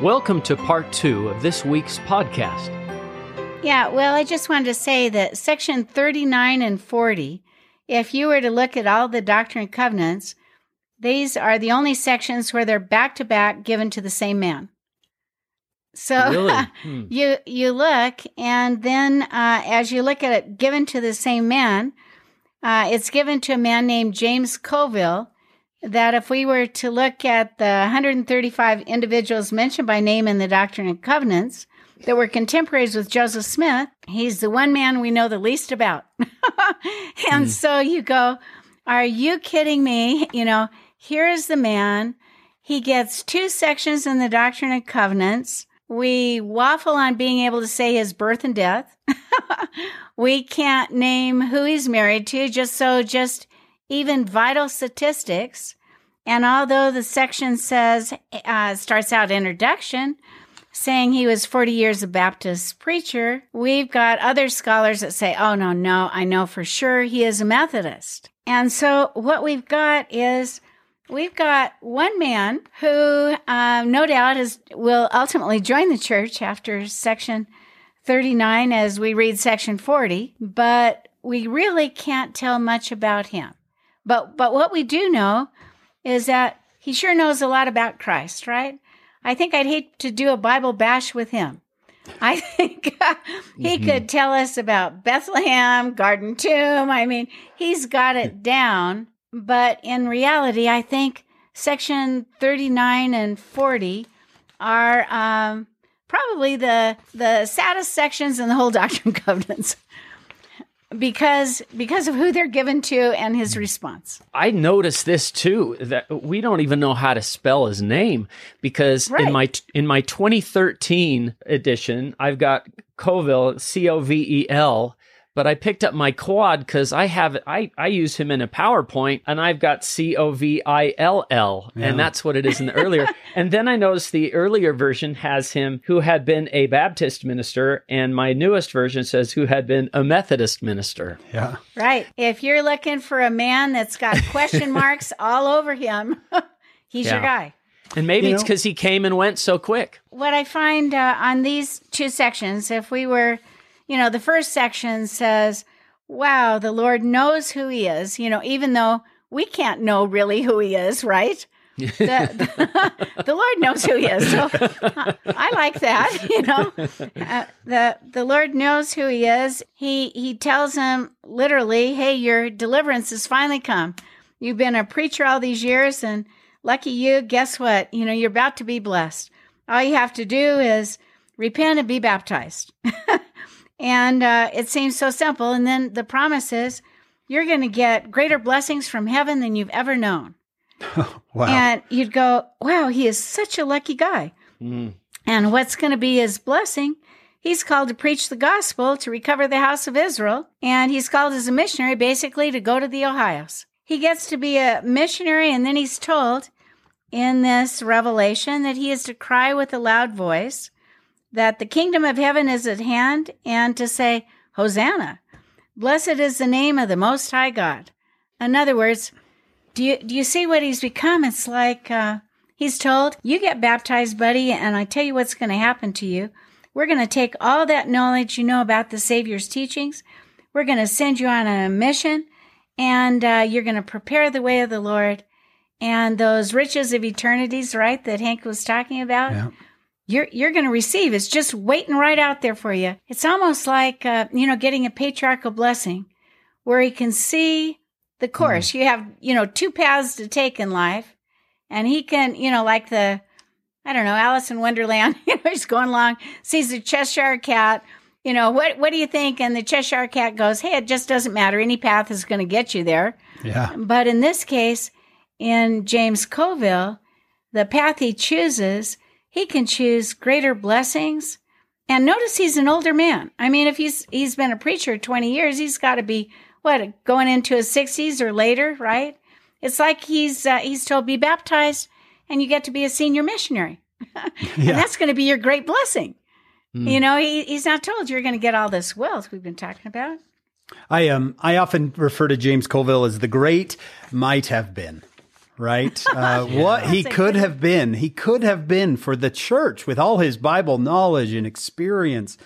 Welcome to part two of this week's podcast. Yeah, well, I just wanted to say that section 39 and 40, if you were to look at all the Doctrine and Covenants, these are the only sections where they're back to back given to the same man. So Really? Hmm. you you look, and then uh, as you look at it, given to the same man, uh, it's given to a man named James Coville. That if we were to look at the 135 individuals mentioned by name in the Doctrine and Covenants that were contemporaries with Joseph Smith, he's the one man we know the least about. and hmm. so you go, are you kidding me? You know, here is the man. He gets two sections in the Doctrine and Covenants. We waffle on being able to say his birth and death. we can't name who he's married to, just so just even vital statistics. And although the section says, uh, starts out introduction, saying he was 40 years a Baptist preacher, we've got other scholars that say, oh, no, no, I know for sure he is a Methodist. And so what we've got is we've got one man who um, no doubt is will ultimately join the church after section 39 as we read section 40, but we really can't tell much about him. But but what we do know is that he sure knows a lot about Christ, right? I think I'd hate to do a Bible bash with him. I think he could tell us about Bethlehem, Garden Tomb. I mean, he's got it down. But in reality, I think section 39 and 40 are um, probably the the saddest sections in the whole Doctrine and Covenants because because of who they're given to and his response. I noticed this too that we don't even know how to spell his name because Right. in my in my 2013 edition I've got Coville C O V E L but I picked up my quad because I have I I use him in a PowerPoint and I've got C O V I L L Yeah. and that's what it is in the earlier and then I noticed the earlier version has him who had been a Baptist minister and my newest version says who had been a Methodist minister. Yeah. Right. If you're looking for a man that's got question marks all over him, he's your guy. And maybe You it's because he came and went so quick. What I find uh, on these two sections, if we were, you know, the first section says, wow, the Lord knows who he is, you know, even though we can't know really who he is, right? the, the, the Lord knows who he is. So I like that, you know. Uh, the the Lord knows who he is. He he tells him literally, "Hey, your deliverance has finally come. You've been a preacher all these years and lucky you, guess what? You know, you're about to be blessed. All you have to do is repent and be baptized." And uh, it seems so simple. And then the promise is you're going to get greater blessings from heaven than you've ever known. Wow. And you'd go, wow, he is such a lucky guy. Mm. And what's going to be his blessing? He's called to preach the gospel to recover the house of Israel. And he's called as a missionary basically to go to the Ohio's. He gets to be a missionary, and then he's told in this revelation that he is to cry with a loud voice that the kingdom of heaven is at hand and to say, Hosanna, blessed is the name of the Most High God. In other words, do you, do you see what he's become? It's like uh, he's told, You get baptized, buddy, and I tell you what's going to happen to you. We're going to take all that knowledge you know about the Savior's teachings, we're going to send you on a mission, and uh, you're going to prepare the way of the Lord. And those riches of eternities, right, that Hank was talking about, Yeah. You're you're going to receive. It's just waiting right out there for you. It's almost like uh, you know getting a patriarchal blessing, where he can see the course. You have you know two paths to take in life, and he can you know like the I don't know Alice in Wonderland. You know he's going along, sees the Cheshire cat. You know what what do you think? And the Cheshire cat goes, "Hey, it just doesn't matter. Any path is going to get you there." Yeah. But in this case, in James Coville, the path he chooses, he can choose greater blessings. And notice he's an older man. I mean, if he's he's been a preacher 20 years, he's got to be what going into his 60s or later, right? It's like he's uh, he's told be baptized and you get to be a senior missionary. and Yeah. that's going to be your great blessing. You know, he, he's not told you're going to get all this wealth we've been talking about. I um I often refer to James Colville as the great might have been. Right? Uh, what he could have been. He could have been for the church with all his Bible knowledge and experience.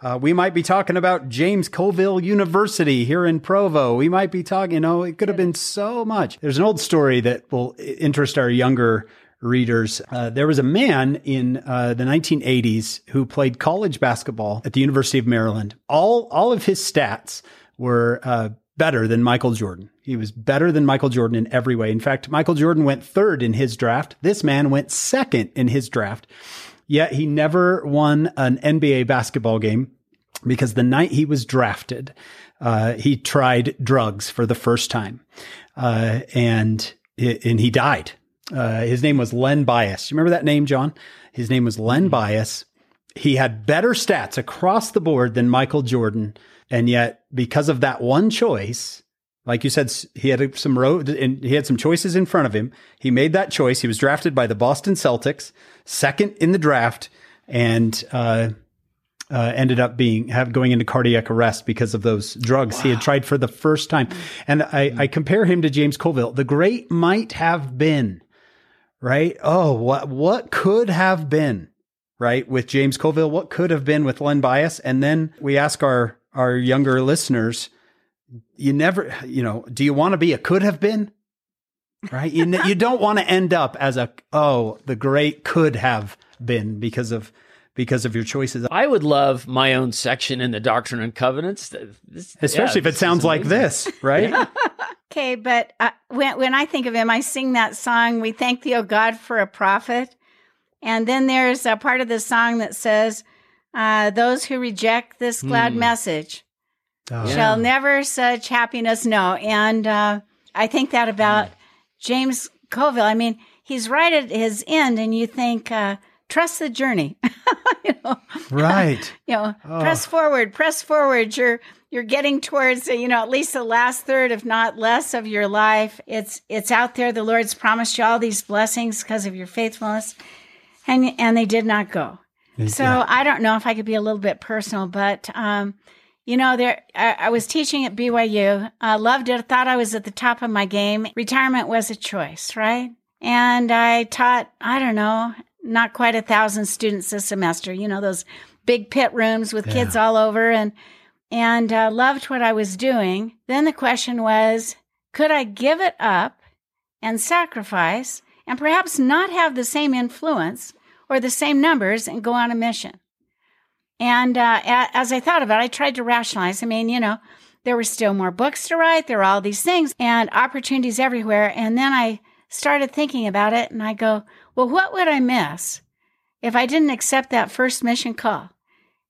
Uh, we might be talking about James Colville University here in Provo. We might be talking, you know, it could have been so much. There's an old story that will interest our younger readers. Uh, there was a man in uh, the 1980s who played college basketball at the University of Maryland. All all of his stats were uh, better than Michael Jordan. He was better than Michael Jordan in every way. In fact, Michael Jordan went third in his draft. This man went second in his draft. Yet he never won an NBA basketball game because the night he was drafted, uh, he tried drugs for the first time, uh, and and he died. Uh, his name was Len Bias. You remember that name, John? His name was Len mm-hmm. Bias. He had better stats across the board than Michael Jordan and yet, because of that one choice, like you said, he had some road and he had some choices in front of him. He made that choice. He was drafted by the Boston Celtics, second in the draft, and uh, uh, ended up being have going into cardiac arrest because of those drugs wow. he had tried for the first time. And I, I compare him to James Colville. The great might have been, right? Oh, what what could have been, right? With James Colville, what could have been with Len Bias, and then we ask our our younger listeners, you never, you know, do you want to be a could have been? Right? You, you don't want to end up as a, oh, the great could have been because of, because of your choices. I would love my own section in the Doctrine and Covenants, this, especially yeah, if it sounds like this, right? Yeah. okay, but uh, when when I think of him, I sing that song. We thank thee, O God, for a prophet, and then there's a part of the song that says, uh, those who reject this glad mm. message oh. shall never such happiness know. And uh, I think that about mm. James Colville. I mean, he's right at his end, and you think, uh, trust the journey. you know? Right. you know, oh. press forward, press forward. You're you're getting towards you know at least the last third, if not less, of your life. It's it's out there. The Lord's promised you all these blessings because of your faithfulness, and and they did not go. So yeah. I don't know if I could be a little bit personal, but um, you know, there I, I, was teaching at BYU. Uh, loved it. Thought I was at the top of my game. Retirement was a choice, right? And I taught. I don't know, not quite a thousand students this semester. You know, those big pit rooms with yeah. kids all over, and and uh, loved what I was doing. Then the question was, could I give it up and sacrifice, and perhaps not have the same influence? or the same numbers and go on a mission. And uh, as I thought about it, I tried to rationalize. I mean, you know, there were still more books to write, there were all these things and opportunities everywhere. And then I started thinking about it and I go, well, what would I miss if I didn't accept that first mission call?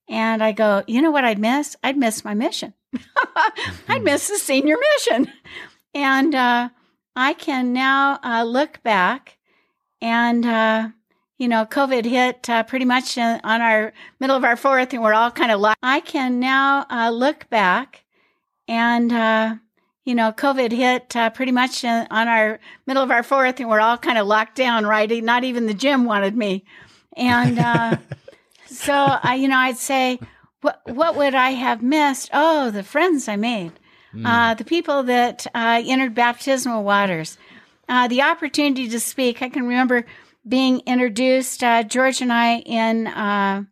And I go, you know what I'd miss? I'd miss my mission. I'd miss the senior mission. And uh, I can now uh, look back and uh, you know, COVID hit uh, pretty much on our middle of our fourth, and we're all kind of locked. I can now uh, look back, and uh, you know, COVID hit uh, pretty much on our middle of our fourth, and we're all kind of locked down. Right? Not even the gym wanted me, and uh, so I, you know, I'd say, what what would I have missed? Oh, the friends I made, mm. the people that entered baptismal waters, the opportunity to speak. I can remember being introduced, uh, George and I in uh,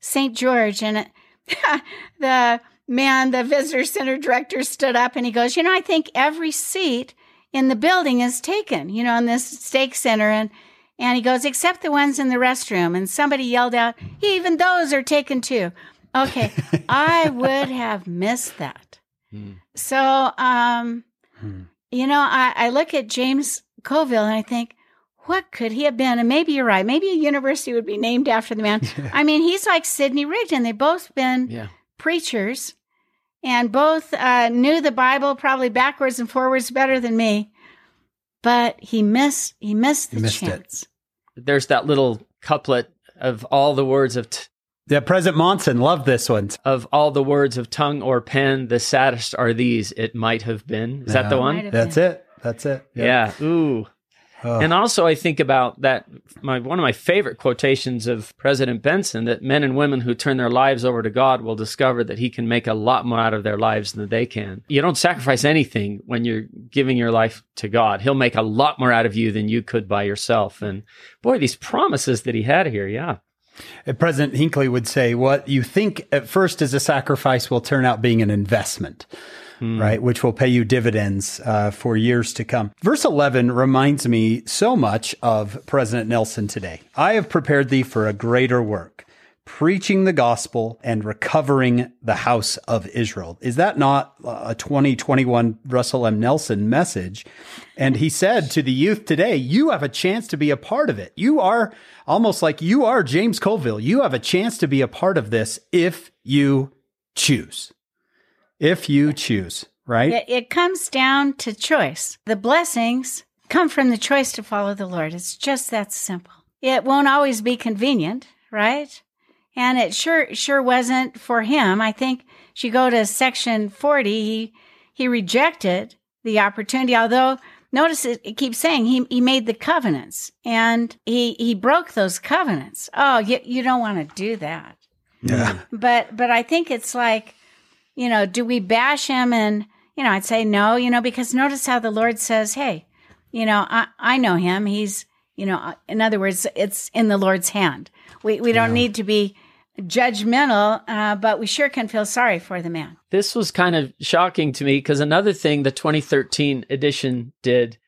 St. George, and the man, the visitor center director, stood up and he goes, "You know, I think every seat in the building is taken. You know, in this stake center." And and he goes, "Except the ones in the restroom." And somebody yelled out, "Even those are taken too." Okay, I would have missed that. Hmm. So, um, hmm. you know, I, I look at James Coville and I think, what could he have been? And maybe you're right. Maybe a university would be named after the man. Yeah. I mean, he's like Sidney Rigdon. They've both been yeah. preachers and both uh, knew the Bible probably backwards and forwards better than me. But he missed he missed the he missed chance. It. There's that little couplet of all the words of t- yeah, President Monson loved this one. Of all the words of tongue or pen, the saddest are these. It might have been. Is yeah. that the one? That's been. it. That's it. Yeah. yeah. Ooh. And also, I think about that. My one of my favorite quotations of President Benson that men and women who turn their lives over to God will discover that He can make a lot more out of their lives than they can. You don't sacrifice anything when you're giving your life to God. He'll make a lot more out of you than you could by yourself. And boy, these promises that He had here, yeah. Uh, President Hinckley would say, What you think at first is a sacrifice will turn out being an investment. Hmm. Right, which will pay you dividends uh, for years to come. Verse 11 reminds me so much of President Nelson today. I have prepared thee for a greater work, preaching the gospel and recovering the house of Israel. Is that not a 2021 Russell M. Nelson message? And he said to the youth today, You have a chance to be a part of it. You are almost like you are James Colville. You have a chance to be a part of this if you choose. If you choose, right? It, it comes down to choice. The blessings come from the choice to follow the Lord. It's just that simple. It won't always be convenient, right? And it sure sure wasn't for him. I think if you go to section 40, he he rejected the opportunity, although notice it, it, keeps saying he, he made the covenants and he, he broke those covenants. Oh, you, you don't want to do that. Yeah. But, but I think it's like, you know, do we bash him? And, you know, I'd say no, you know, because notice how the Lord says, Hey, you know, I, I know him. He's, you know, uh, in other words, it's in the Lord's hand. We, we don't yeah. need to be judgmental, uh, but we sure can feel sorry for the man. This was kind of shocking to me because another thing the 2013 edition did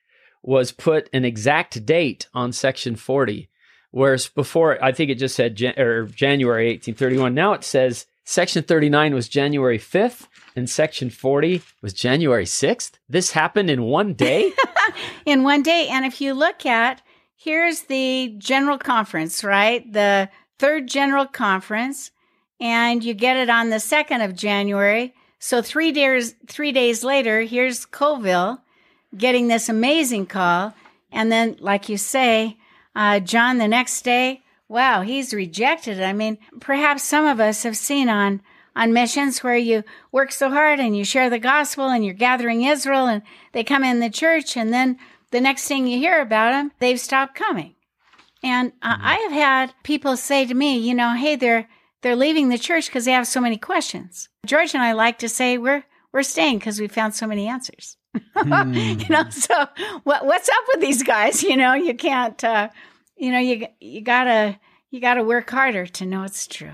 was put an exact date on section 40, whereas before I think it just said Jan- or January 1831. Now it says section 39 was January 5th and section 40 was January 6th. This happened in one day? in one day. And if you look at, here's the general conference, right? The third general conference, and you get it on the 2nd of January. So three days, three days later, here's Colville getting this amazing call. And then, like you say, uh, John the next day, wow, he's rejected. I mean, perhaps some of us have seen on, on missions where you work so hard and you share the gospel and you're gathering Israel and they come in the church and then the next thing you hear about them, they've stopped coming. And uh, mm-hmm. I have had people say to me, you know, hey, they're they're leaving the church because they have so many questions. George and I like to say we're we're staying because we found so many answers. mm. you know, so what what's up with these guys? You know, you can't. Uh, you know, you you gotta you gotta work harder to know it's true.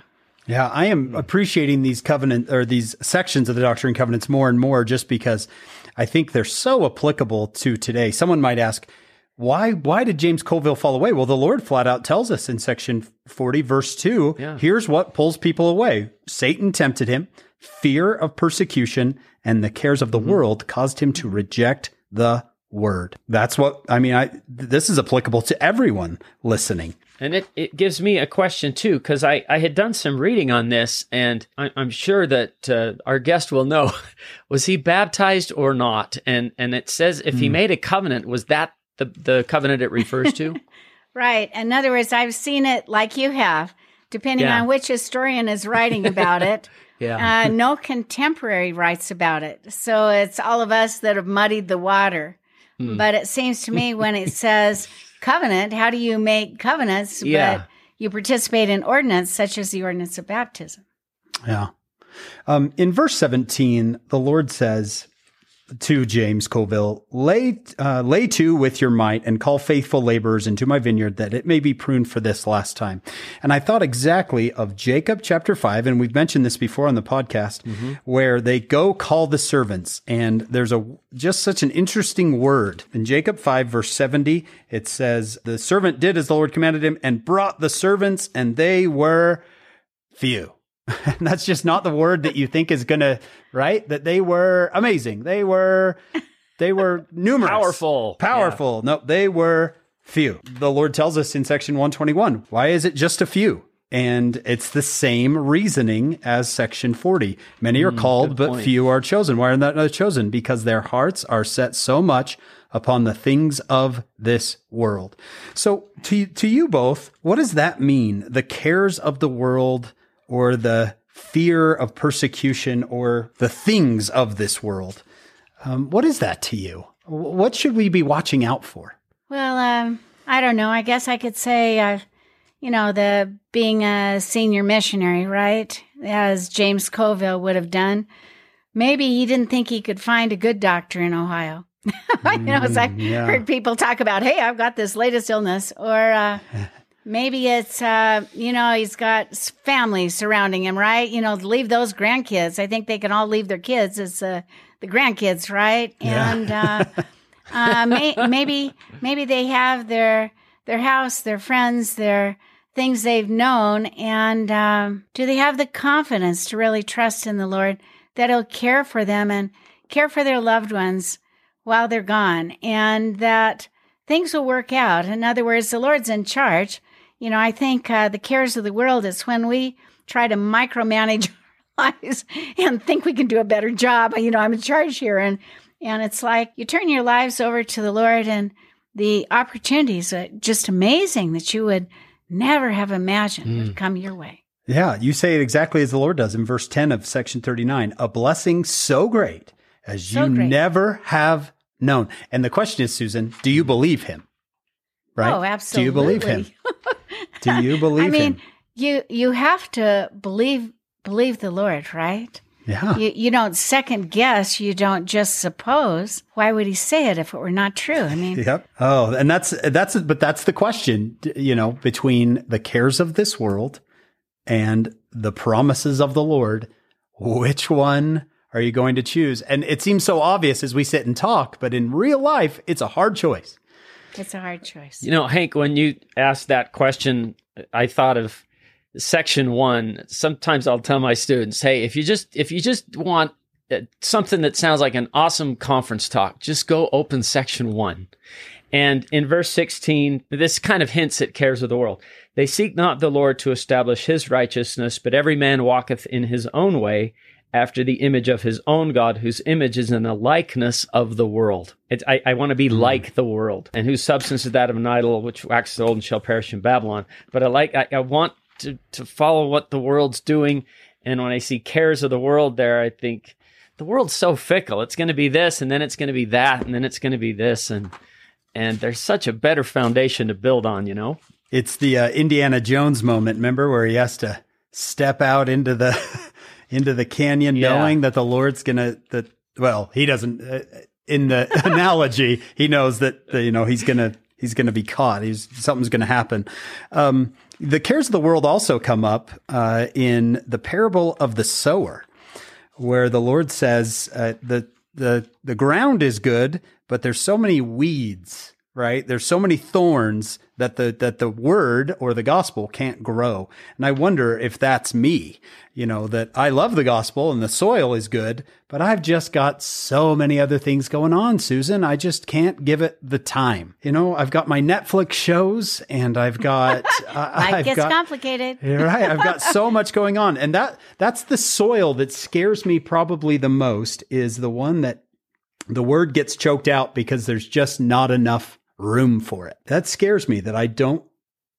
Yeah, I am appreciating these covenant or these sections of the Doctrine and Covenants more and more just because I think they're so applicable to today. Someone might ask, why why did James Colville fall away? Well, the Lord flat out tells us in section 40 verse 2, yeah. here's what pulls people away. Satan tempted him, fear of persecution and the cares of the mm-hmm. world caused him to reject the word. That's what I mean, I this is applicable to everyone listening. And it, it gives me a question too, because I, I had done some reading on this, and I, am sure that uh, our guest will know was he baptized or not? And and it says if mm. he hmm. made a covenant, was that the the covenant it refers to? right. In other words, I've seen it like you have, depending yeah. on which historian is writing about it. yeah. Uh, no contemporary writes about it, so it's all of us that have muddied the water. Hmm. But it seems to me when it says covenant, how do you make covenants? Yeah. But you participate in ordinance such as the ordinance of baptism. Yeah. Um, in verse 17, the Lord says, to James Colville, lay, uh, lay to with your might and call faithful laborers into my vineyard that it may be pruned for this last time. And I thought exactly of Jacob chapter five. And we've mentioned this before on the podcast mm-hmm. where they go call the servants. And there's a, just such an interesting word in Jacob 5 verse 70. It says, the servant did as the Lord commanded him and brought the servants and they were few. that's just not the word that you think is going to, right? That they were amazing. They were, they were numerous. Powerful. Powerful. Yeah. No, they were few. The Lord tells us in section 121, why is it just a few? And it's the same reasoning as section 40. Many are mm, called, but point. few are chosen. Why are they not chosen? Because their hearts are set so much upon the things of this world. So to, to you both, what does that mean? The cares of the world or the fear of persecution or the things of this world. Um, what is that to you? What should we be watching out for? Well, um, I don't know. I guess I could say, uh, you know, the being a senior missionary, right? As James Coville would have done. Maybe he didn't think he could find a good doctor in Ohio. you know, as I've Mm, yeah. heard people talk about, hey, I've got this latest illness, or uh, maybe it's, uh, you know, he's got family surrounding him, right? You know, leave those grandkids. I think they can all leave their kids as uh, the grandkids, right? Yeah. And uh, uh, may, maybe maybe they have their their house, their friends, their things they've known, and um, do they have the confidence to really trust in the Lord that He'll care for them and care for their loved ones while they're gone, and that things will work out. In other words, the Lord's in charge. You know, I think uh, the cares of the world is when we try to micromanage our lives and think we can do a better job. You know, I'm in charge here, and and it's like you turn your lives over to the Lord, and the opportunities are just amazing that you would never have imagined would come your way. Yeah, you say it exactly as the Lord does in verse 10 of section 39 a blessing so great as So you great. never have known. And the question is, Susan, do you believe him? Right? Oh, absolutely. Do you believe him? Do you believe him? I mean, him? you you have to believe believe the Lord, right? Yeah. You you don't second guess. You don't just suppose. Why would He say it if it were not true? I mean, Yep. Oh, and that's that's but that's the question, you know, between the cares of this world and the promises of the Lord, which one are you going to choose? And it seems so obvious as we sit and talk, but in real life, it's a hard choice. It's a hard choice. You know, Hank, when you asked that question, I thought of section one. Sometimes I'll tell my students, "Hey, if you just if you just want uh, something that sounds like an awesome conference talk, just go open section one." And in verse 16, this kind of hints at cares of the world. They seek not the Lord to establish his righteousness, but every man walketh in his own way after the image of his own God, whose image is in the likeness of the world. It's, I, I want to be like the world, and whose substance is that of an idol, which waxes old and shall perish in Babylon. But I like, I, I want to, to follow what the world's doing. And when I see cares of the world there, I think the world's so fickle. It's going to be this, and then it's going to be that, and then it's going to be this. And, and there's such a better foundation to build on, you know? It's the uh, Indiana Jones moment, remember, where he has to step out into the into the canyon, Yeah. knowing that the Lord's gonna. That well, he doesn't. Uh, in the analogy, he knows that you know he's gonna he's gonna be caught. He's something's gonna happen. Um, the cares of the world also come up uh, in the parable of the sower, where the Lord says uh, the the the ground is good, but there's so many weeds, right? There's so many thorns that the that the word or the gospel can't grow. And I wonder if that's me, you know, that I love the gospel and the soil is good, but I've just got so many other things going on, Susan. I just can't give it the time. You know, I've got my Netflix shows and I've got Life I've gets got complicated. right. I've got so much going on. And that that's the soil that scares me probably the most is the one that the word gets choked out because there's just not enough room for it. That scares me that I don't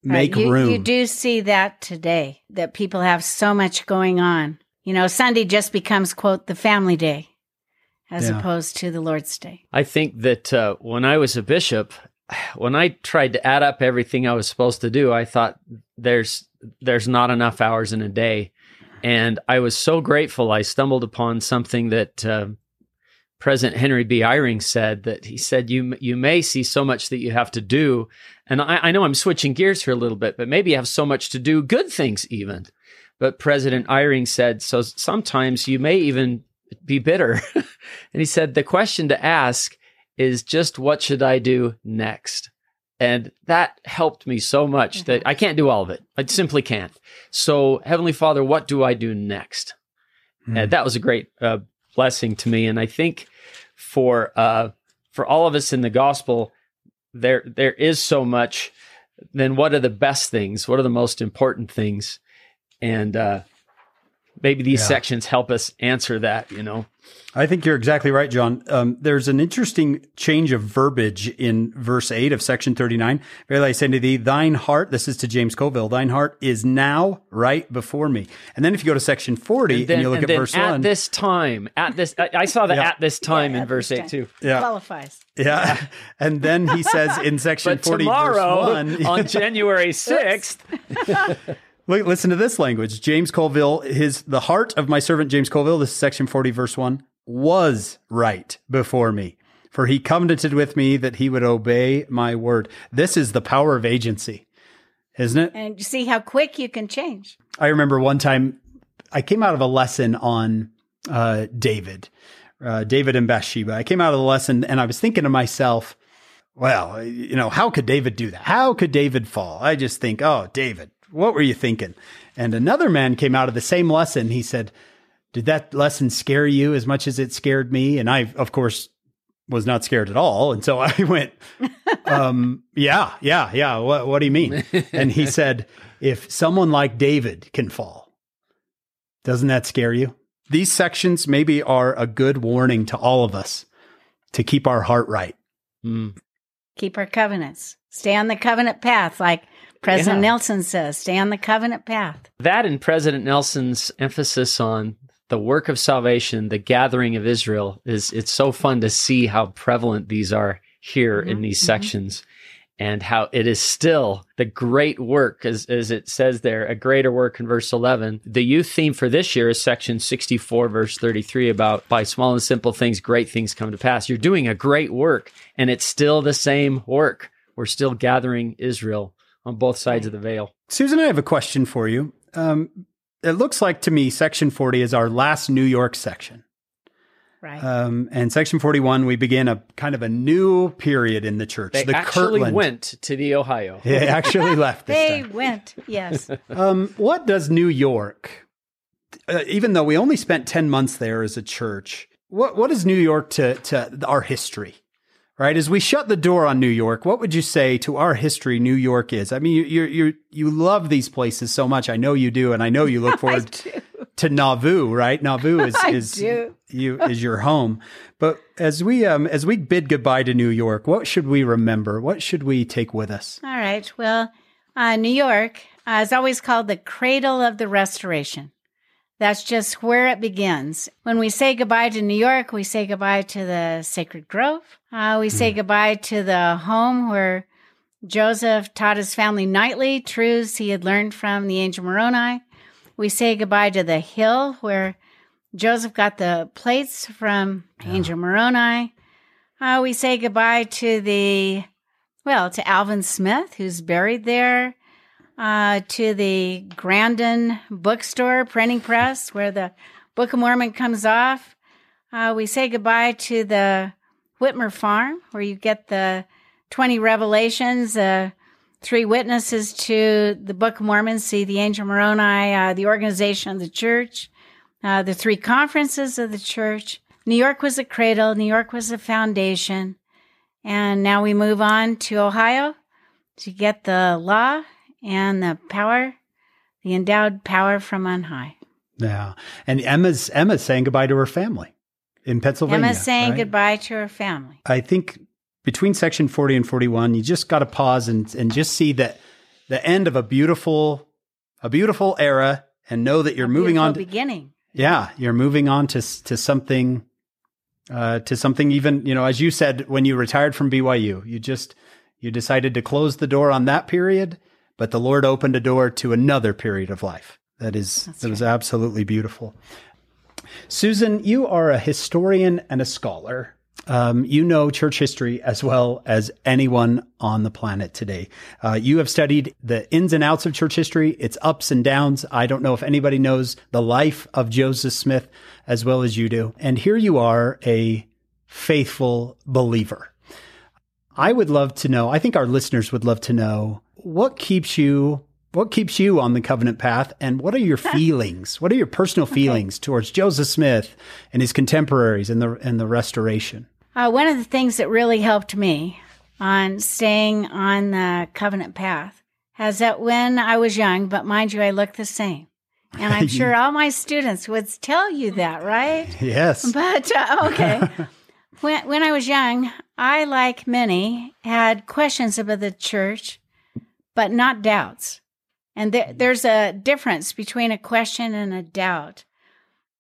make Right, you, room. You do see that today, that people have so much going on. You know, Sunday just becomes, quote, the family day as Yeah. opposed to the Lord's day. I think that uh, when I was a bishop, when I tried to add up everything I was supposed to do, I thought there's there's not enough hours in a day, and I was so grateful I stumbled upon something that uh, President Henry B. Eyring said that he said you you may see so much that you have to do, and I, I know I'm switching gears here a little bit, but maybe you have so much to do, good things even. But President Eyring said so. Sometimes you may even be bitter, and he said the question to ask is just what should I do next? And that helped me so much that I can't do all of it. I simply can't. So, Heavenly Father, what do I do next? And that was a great uh, blessing to me. And I think for uh, for all of us in the gospel, there there is so much. Then what are the best things? What are the most important things? And uh, maybe these Yeah. sections help us answer that, you know. I think you're exactly right, John. Um, there's an interesting change of verbiage in verse 8 of section 39. Verily I say to thee, thine heart, this is to James Colville, thine heart is now right before me. And then if you go to section 40 and, Then, you look and at then verse at 1. At this time, at this, I, I saw the Yeah. at this time Yeah, in verse 8 time. too. yeah. Qualifies. Yeah. and then he says in section But 40, tomorrow, verse 1. on January 6th, Look, listen to this language. James Colville, his the heart of my servant James Colville, this is section 40, verse 1, was right before me. For he covenanted with me that he would obey my word. This is the power of agency, isn't it? And you see how quick you can change. I remember one time I came out of a lesson on uh, David, uh, David and Bathsheba. I came out of the lesson and I was thinking to myself, well, you know, how could David do that? How could David fall? I just think, oh, David, what were you thinking? And another man came out of the same lesson. He said, did that lesson scare you as much as it scared me? And I, of course, was not scared at all. And so I went, um, yeah, yeah, yeah. What, what do you mean? And he said, if someone like David can fall, doesn't that scare you? These sections maybe are a good warning to all of us to keep our heart right. Hmm. Keep our covenants. Stay on the covenant path, like President Yeah. Nelson says. Stay on the covenant path. that and President Nelson's emphasis on the work of salvation, the gathering of Israel is it's so fun to see how prevalent these are here in Mhm, these mhm. sections and how it is still the great work as, as it says there, a greater work in verse 11. The youth theme for this year is section 64 verse 33 about by small and simple things great things come to pass. You're doing a great work and it's still the same work. We're still gathering Israel on both sides of the veil. Susan, I have a question for you. Um, it looks like to me section 40 is our last New York section. Right. Um, and section 41, we begin a kind of a new period in the church. They the actually Kirtland. went to the Ohio. They actually left this they time. went. Yes. Um, what does New York, uh, even though we only spent 10 months there as a church, what, what is New York to, to our history? Right? As we shut the door on New York, what would you say to our history New York is? I mean, you, you, you, you love these places so much. I know you do. And I know you look forward to Nauvoo, right? Nauvoo is, is you, is your home. But as we, um, as we bid goodbye to New York, what should we remember? What should we take with us? All right. Well, uh, New York uh, is always called the cradle of the restoration. That's just where it begins. When we say goodbye to New York, we say goodbye to the sacred grove. Uh, we say goodbye to the home where Joseph taught his family nightly truths he had learned from the angel Moroni. We say goodbye to the hill where Joseph got the plates from Angel Moroni. Uh, we say goodbye to the well, to Alvin Smith, who's buried there, uh, to the Grandin bookstore, printing press, where the Book of Mormon comes off. Uh, we say goodbye to the Whitmer farm, where you get the 20 revelations, uh, three witnesses to the Book of Mormon, see the Angel Moroni, uh, the organization of the church, uh, the three conferences of the church. New York was a cradle, New York was a foundation. And now we move on to Ohio to get the law and the power, the endowed power from on high. Yeah. And Emma's Emma's saying goodbye to her family in Pennsylvania. Emma's saying right? goodbye to her family. I think between section 40 and 41, you just got to pause and, and just see that the end of a beautiful, a beautiful era and know that you're A moving on. To, beginning. yeah. You're moving on to, to something, uh, to something even, you know, as you said, when you retired from BYU, you just, you decided to close the door on that period, but the Lord opened a door to another period of life. That is, that was absolutely beautiful. Susan, you are a historian and a scholar. Um, you know church history as well as anyone on the planet today. Uh, you have studied the ins and outs of church history, its ups and downs. I don't know if anybody knows the life of Joseph Smith as well as you do. And here you are, a faithful believer. I would love to know, I think our listeners would love to know what keeps you what keeps you on the covenant path and what are your feelings? What are your personal feelings towards Joseph Smith and his contemporaries and the and the restoration? Uh, one of the things that really helped me on staying on the covenant path is that when I was young, but mind you, I look the same, And I'm sure all my students would tell you that, right? Yes. But uh, okay. when, when I was young, I, like many, had questions about the church, but not doubts. And there, there's a difference between a question and a doubt.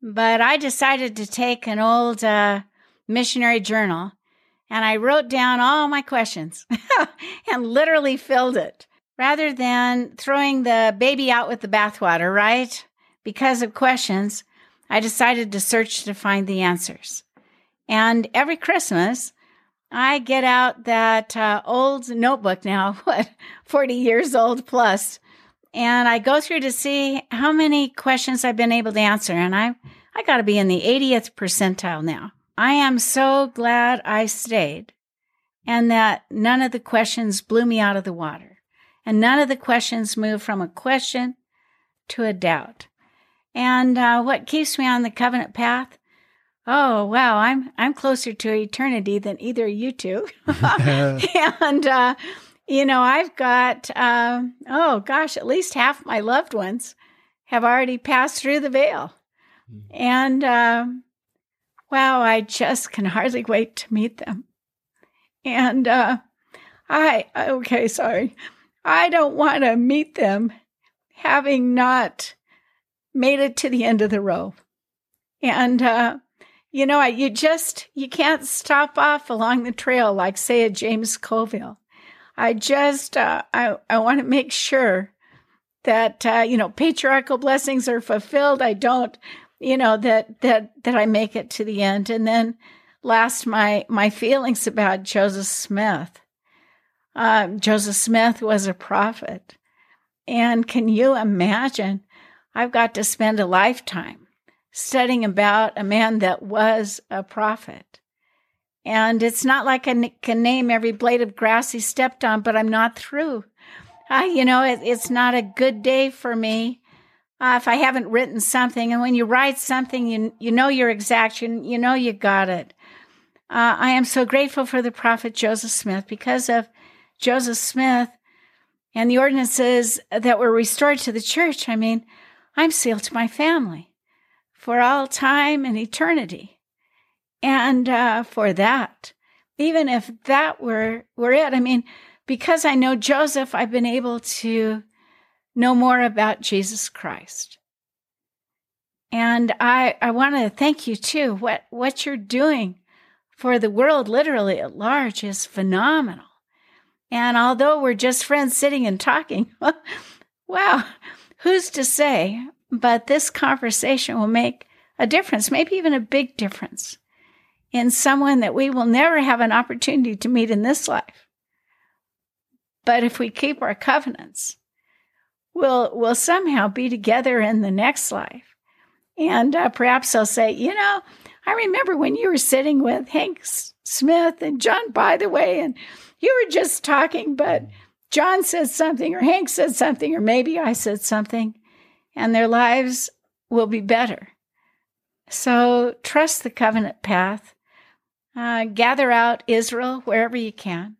But I decided to take an old uh, missionary journal and I wrote down all my questions and literally filled it rather than throwing the baby out with the bathwater, right? Because of questions, I decided to search to find the answers. And every Christmas, I get out that uh, old notebook now, what, 40 years old plus, and I go through to see how many questions I've been able to answer. And I, I got to be in the 80th percentile now. I am so glad I stayed and that none of the questions blew me out of the water. And none of the questions moved from a question to a doubt. And uh, what keeps me on the covenant path? Oh wow, I'm I'm closer to eternity than either of you two. and uh, you know, I've got uh, oh gosh, at least half my loved ones have already passed through the veil, mm-hmm. and uh, wow, I just can hardly wait to meet them. And uh, I okay, sorry, I don't want to meet them having not made it to the end of the row, and uh, you know, I you just you can't stop off along the trail like say a James Colville. I just uh, I I want to make sure that uh, you know patriarchal blessings are fulfilled. I don't you know that that that I make it to the end. And then last my my feelings about Joseph Smith. Um, Joseph Smith was a prophet, and can you imagine? I've got to spend a lifetime studying about a man that was a prophet. And it's not like I can name every blade of grass he stepped on, but I'm not through. Uh, you know, it, it's not a good day for me uh, if I haven't written something. And when you write something, you you know you're exact. You, you know you got it. Uh, I am so grateful for the prophet Joseph Smith because of Joseph Smith and the ordinances that were restored to the church. I mean, I'm sealed to my family for all time and eternity. And uh, for that, even if that were, were it, I mean, because I know Joseph, I've been able to know more about Jesus Christ. And I, I want to thank you too. What, what you're doing for the world literally at large is phenomenal. And although we're just friends sitting and talking, wow, who's to say but this conversation will make a difference, maybe even a big difference in someone that we will never have an opportunity to meet in this life. But if we keep our covenants, we'll, we'll somehow be together in the next life. And uh, perhaps they'll say, you know, I remember when you were sitting with Hank Smith and John Bytheway, and you were just talking, but John said something, or Hank said something, or maybe I said something and their lives will be better. So trust the covenant path. Uh, gather out Israel wherever you can.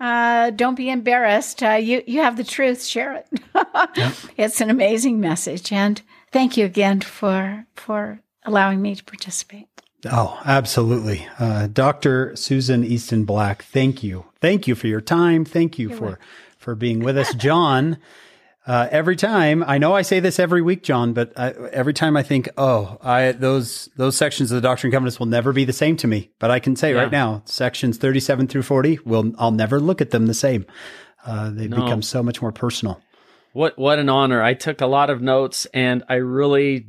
Uh, don't be embarrassed. Uh, you you have the truth. Share it. It's an amazing message, and thank you again for for allowing me to participate. Oh, absolutely, uh, Dr. Susan Easton Black. Thank you, thank you for your time. Thank you You're for welcome. for being with us, John. Uh, every time I know I say this every week, John, but I, every time I think, oh, I those those sections of the Doctrine and Covenants will never be the same to me. But I can say yeah. right now, sections thirty-seven through forty will I'll never look at them the same. Uh, they no. become so much more personal. What what an honor! I took a lot of notes, and I really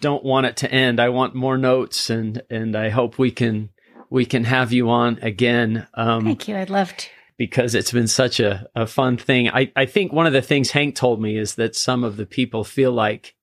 don't want it to end. I want more notes, and and I hope we can we can have you on again. Um, Thank you. I'd love to because it's been such a, a fun thing. I, I think one of the things Hank told me is that some of the people feel like,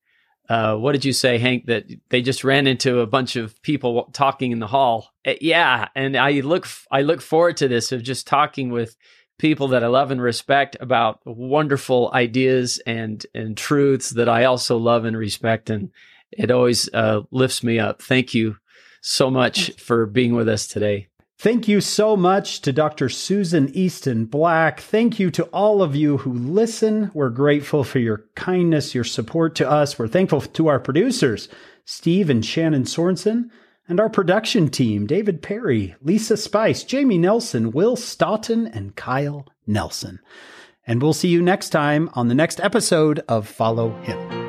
uh, what did you say, Hank? That they just ran into a bunch of people talking in the hall. Uh, yeah, and I look I look forward to this of just talking with people that I love and respect about wonderful ideas and and truths that I also love and respect, and it always uh, lifts me up. Thank you so much for being with us today. Thank you so much to Dr. Susan Easton Black. Thank you to all of you who listen. We're grateful for your kindness, your support to us. We're thankful to our producers, Steve and Shannon Sorensen, and our production team, David Perry, Lisa Spice, Jamie Nelson, Will Stoughton, and Kyle Nelson. And we'll see you next time on the next episode of Follow Him.